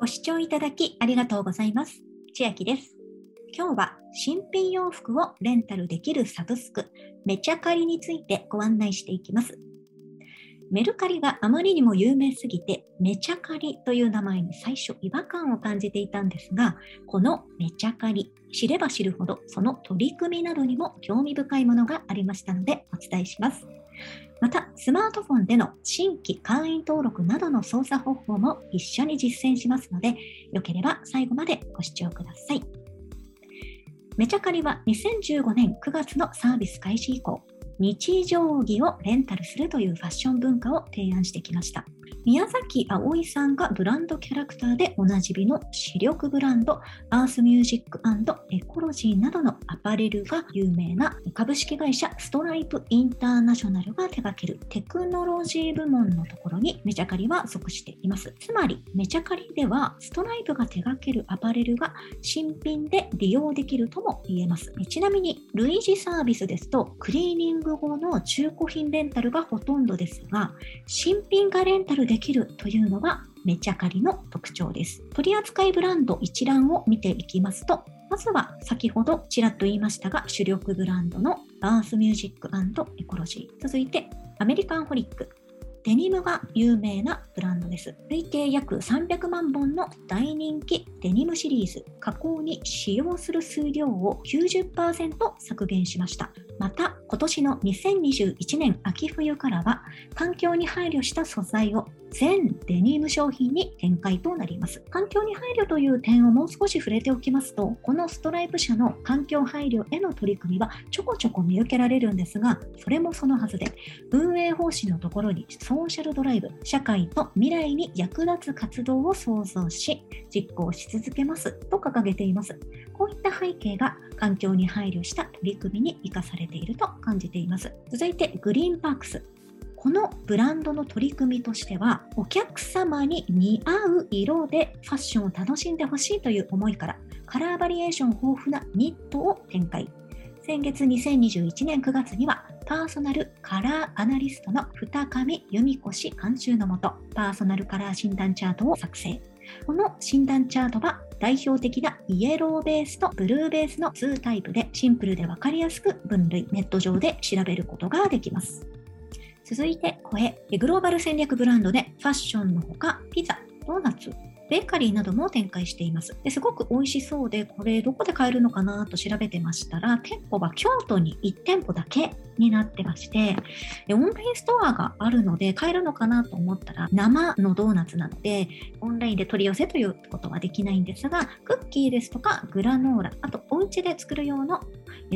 ご視聴いただきありがとうございます。千秋です。今日は新品洋服をレンタルできるサブスク、メチャカリについてご案内していきます。メルカリがあまりにも有名すぎて、メチャカリという名前に最初違和感を感じていたんですが、このメチャカリ、知れば知るほどその取り組みなどにも興味深いものがありましたのでお伝えします。また、スマートフォンでの新規会員登録などの操作方法も一緒に実践しますので、よければ最後までご視聴ください。めちゃかりは2015年9月のサービス開始以降、日常着をレンタルするというファッション文化を提案してきました。宮崎葵さんがブランドキャラクターでおなじみの視力ブランドアースミュージックエコロジーなどのアパレルが有名な株式会社ストライプインターナショナルが手掛けるテクノロジー部門のところにメチャカリは属しています。つまりメチャカリではストライプが手掛けるアパレルが新品で利用できるとも言えます。ちなみに類似サービスですとクリーニング後の中古品レンタルがほとんどですが新品がレンタルできるというのがメチャカリの特徴です。取扱いブランド一覧を見ていきますと、まずは先ほどちらっと言いましたが、主力ブランドのアースミュージックエコロジー。続いて、アメリカンホリック。デニムが有名なブランドです。累計約300万本の大人気デニムシリーズ。加工に使用する数量を90%削減しました。また、今年の2021年秋冬からは、環境に配慮した素材を全デニム商品に展開となります。環境に配慮という点をもう少し触れておきますと、このストライプ社の環境配慮への取り組みはちょこちょこ見受けられるんですが、それもそのはずで、運営方針のところにソーシャルドライブ、社会と未来に役立つ活動を創造し、実行し続けますと掲げています。こういった背景が環境に配慮した取り組みに生かされていると感じています。続いて、グリーンパークス。このブランドの取り組みとしては、お客様に似合う色でファッションを楽しんでほしいという思いから、カラーバリエーション豊富なニットを展開。先月2021年9月には、パーソナルカラーアナリストの二上由美子氏監修のもと、パーソナルカラー診断チャートを作成。この診断チャートは代表的なイエローベースとブルーベースの2タイプでシンプルで分かりやすく分類、ネット上で調べることができます。続いて、声。グローバル戦略ブランドでファッションのほか、ピザ、ドーナツ、ベーカリーなども展開しています。ですごく美味しそうで、これどこで買えるのかなと調べてましたら、店舗は京都に1店舗だけになってまして、オンラインストアがあるので買えるのかなと思ったら、生のドーナツなので、オンラインで取り寄せということはできないんですが、クッキーですとかグラノーラ、あとお家で作る用の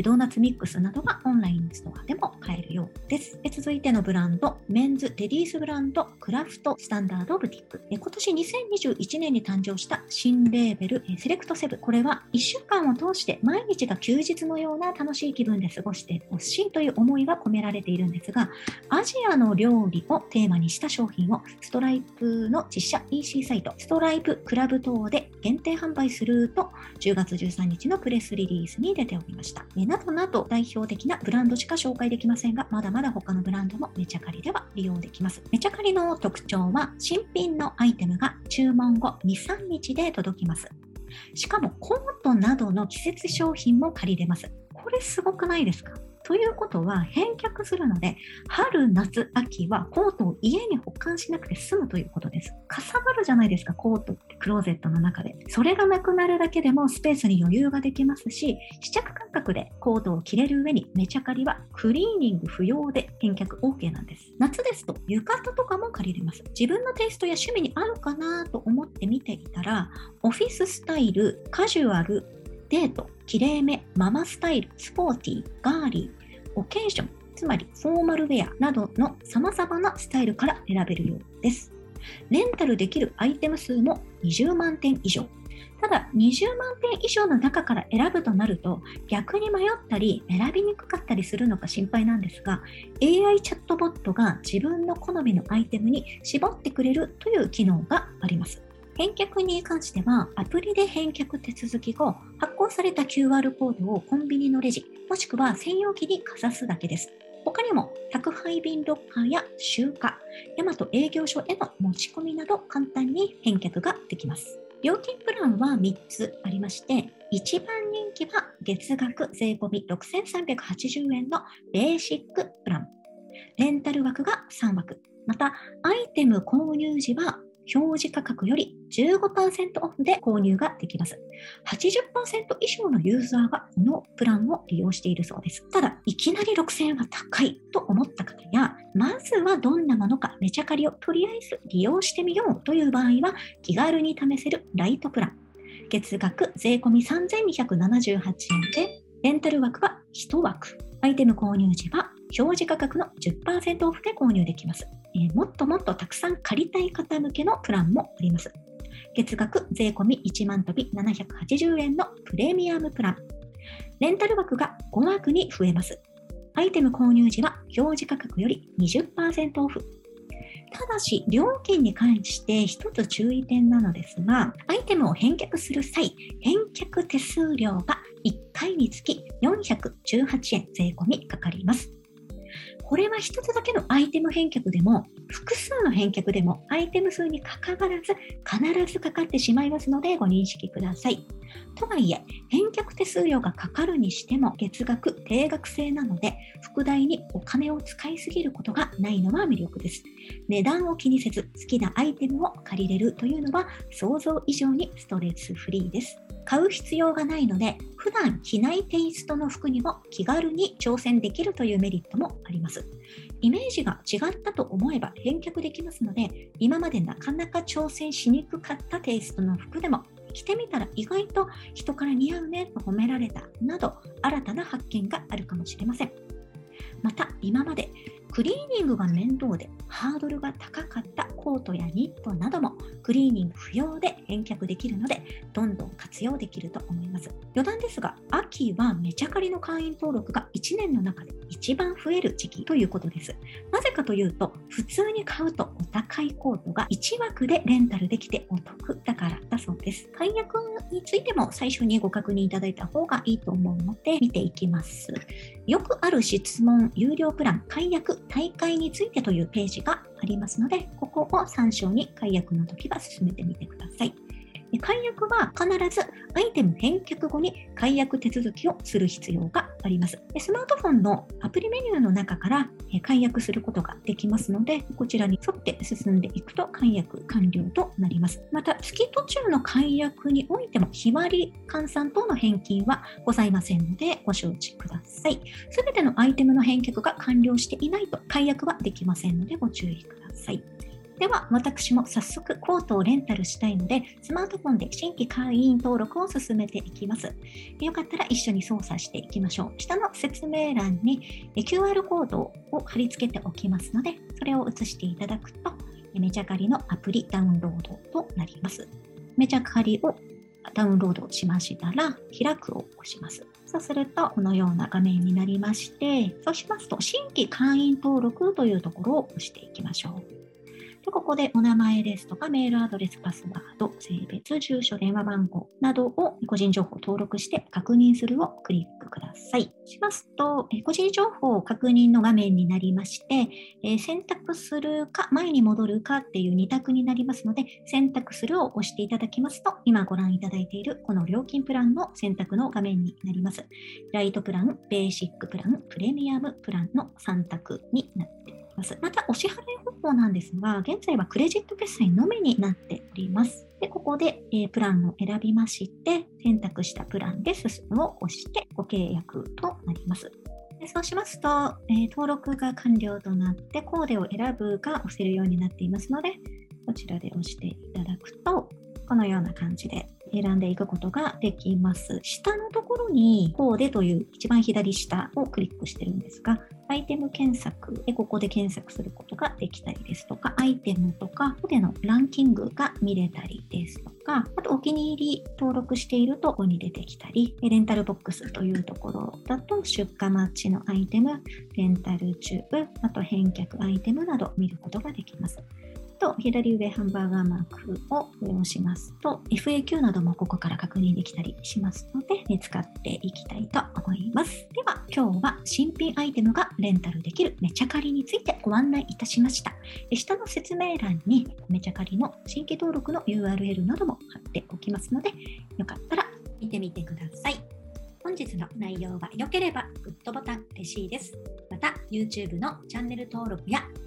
ドーナツミックスなどがオンラインストアでも買えるようです。続いてのブランド、メンズレディースブランド、クラフトスタンダードブティック。今年2021年に誕生した新レーベル、セレクトセブ。これは1週間を通して毎日が休日のような楽しい気分で過ごしてほしいという思いが込められているんですが、アジアの料理をテーマにした商品をストライプの実写 EC サイト、ストライプクラブ等で限定販売すると10月13日のプレスリリースに出ておりました。などなど代表的なブランドしか紹介できませんが、まだまだ他のブランドもメチャカリでは利用できます。めちゃかりの特徴は、新品のアイテムが注文後2、3日で届きます。しかもコートなどの季節商品も借りれます。これすごくないですか？ということは返却するので、春、夏、秋はコートを家に保管しなくて済むということです。かさばるじゃないですか、コートってクローゼットの中で。それがなくなるだけでもスペースに余裕ができますし、試着感覚でコートを着れる上にメチャカリはクリーニング不要で返却 OK なんです。夏ですと浴衣とかも借りれます。自分のテイストや趣味に合うかなと思って見ていたら、オフィススタイル、カジュアル、デート、きれいめ、ママスタイル、スポーティー、ガーリー、オケージョン、つまりフォーマルウェアなどの様々なスタイルから選べるようです。レンタルできるアイテム数も20万点以上。ただ、20万点以上の中から選ぶとなると、逆に迷ったり、選びにくかったりするのが心配なんですが、AI チャットボットが自分の好みのアイテムに絞ってくれるという機能があります。返却に関しては、アプリで返却手続き後、行された QR コードをコンビニのレジ、もしくは専用機にかざすだけです。他にも、宅配便ロッカーや集荷、ヤマト営業所への持ち込みなど簡単に返却ができます。料金プランは3つありまして、一番人気は月額税込6380円のベーシックプラン。レンタル枠が3枠。また、アイテム購入時は表示価格より15%オフで購入ができます。80%以上のユーザーがこのプランを利用しているそうです。ただ、いきなり6000円は高いと思った方や、まずはどんなものかめちゃ借りをとりあえず利用してみようという場合は、気軽に試せるライトプラン。月額税込3278円で、レンタル枠は1枠。アイテム購入時は表示価格の10%オフで購入できます。えー、もっともっとたくさん借りたい方向けのプランもあります。月額税込1万飛び780円のプレミアムプラン。レンタル枠が5枠に増えます。アイテム購入時は表示価格より20%オフ。ただし、料金に関して一つ注意点なのですが、アイテムを返却する際、返却手数料が1回につき418円税込みかかります。これは1つだけのアイテム返却でも、複数の返却でも、アイテム数にかかわらず、必ずかかってしまいますので、ご認識ください。とはいえ、返却手数料がかかるにしても、月額、定額制なので、副題にお金を使いすぎることがないのは魅力です。値段を気にせず、好きなアイテムを借りれるというのは、想像以上にストレスフリーです。買う必要がないので、普段着ないテイストの服にも気軽に挑戦できるというメリットもあります。イメージが違ったと思えば返却できますので、今までなかなか挑戦しにくかったテイストの服でも着てみたら意外と人から似合うねと褒められたなど新たな発見があるかもしれません。また今までクリーニングが面倒でハードルが高かったコートやニットなどもクリーニング不要で返却できるのでどんどん活用できると思います。余談ですが秋はめちゃかりの会員登録が1年の中で一番増える時期ということです。なぜかというと普通に買うとお高いコートが1枠でレンタルできてお得だからだそうです。解約についても最初にご確認いただいた方がいいと思うので見ていきます。よくある質問有料プラン解約大会についてというページがありますので、ここを参照に解約の時は進めてみてください。解約は必ずアイテム返却後に解約手続きをする必要があります。スマートフォンのアプリメニューの中から解約することができますので、こちらに沿って進んでいくと解約完了となります。また、月途中の解約においても、日割り換算等の返金はございませんので、ご承知ください。すべてのアイテムの返却が完了していないと解約はできませんので、ご注意ください。では、私も早速コートをレンタルしたいので、スマートフォンで新規会員登録を進めていきます。よかったら一緒に操作していきましょう。下の説明欄に QR コードを貼り付けておきますので、それを写していただくと、メチャカリのアプリダウンロードとなります。メチャカリをダウンロードしましたら、開くを押します。そうすると、このような画面になりまして、そうしますと、新規会員登録というところを押していきましょう。ここでお名前ですとかメールアドレス、パスワード、性別、住所、電話番号などを個人情報を登録して確認するをクリックください。しますと、個人情報確認の画面になりまして、え選択するか前に戻るかっていう2択になりますので、選択するを押していただきますと、今ご覧いただいているこの料金プランの選択の画面になります。ライトプラン、ベーシックプラン、プレミアムプランの3択になっています。ます。また、お支払い方法なんですが、現在はクレジット決済のみになっております。でここで、えー、プランを選びまして、選択したプランで進むを押してご契約となります。でそうしますと、えー、登録が完了となって、コーデを選ぶが押せるようになっていますので、こちらで押していただくと、このような感じで選んでいくことができます。下のところにコーデという一番左下をクリックしてるんですが、アイテム検索でここで検索することができたりですとか、アイテムとか、コーデのランキングが見れたりですとか、あとお気に入り登録しているとここに出てきたり、レンタルボックスというところだと出荷マッチのアイテム、レンタルチューブ、あと返却アイテムなど見ることができます。と左上ハンバーガーマークを押しますと FAQ などもここから確認できたりしますので、ね、使っていきたいと思います。では今日は新品アイテムがレンタルできるめちゃかりについてご案内いたしました。下の説明欄にめちゃかりの新規登録の URL なども貼っておきますので、よかったら見てみてください。本日の内容が良ければグッドボタン嬉しいです。また YouTube のチャンネル登録や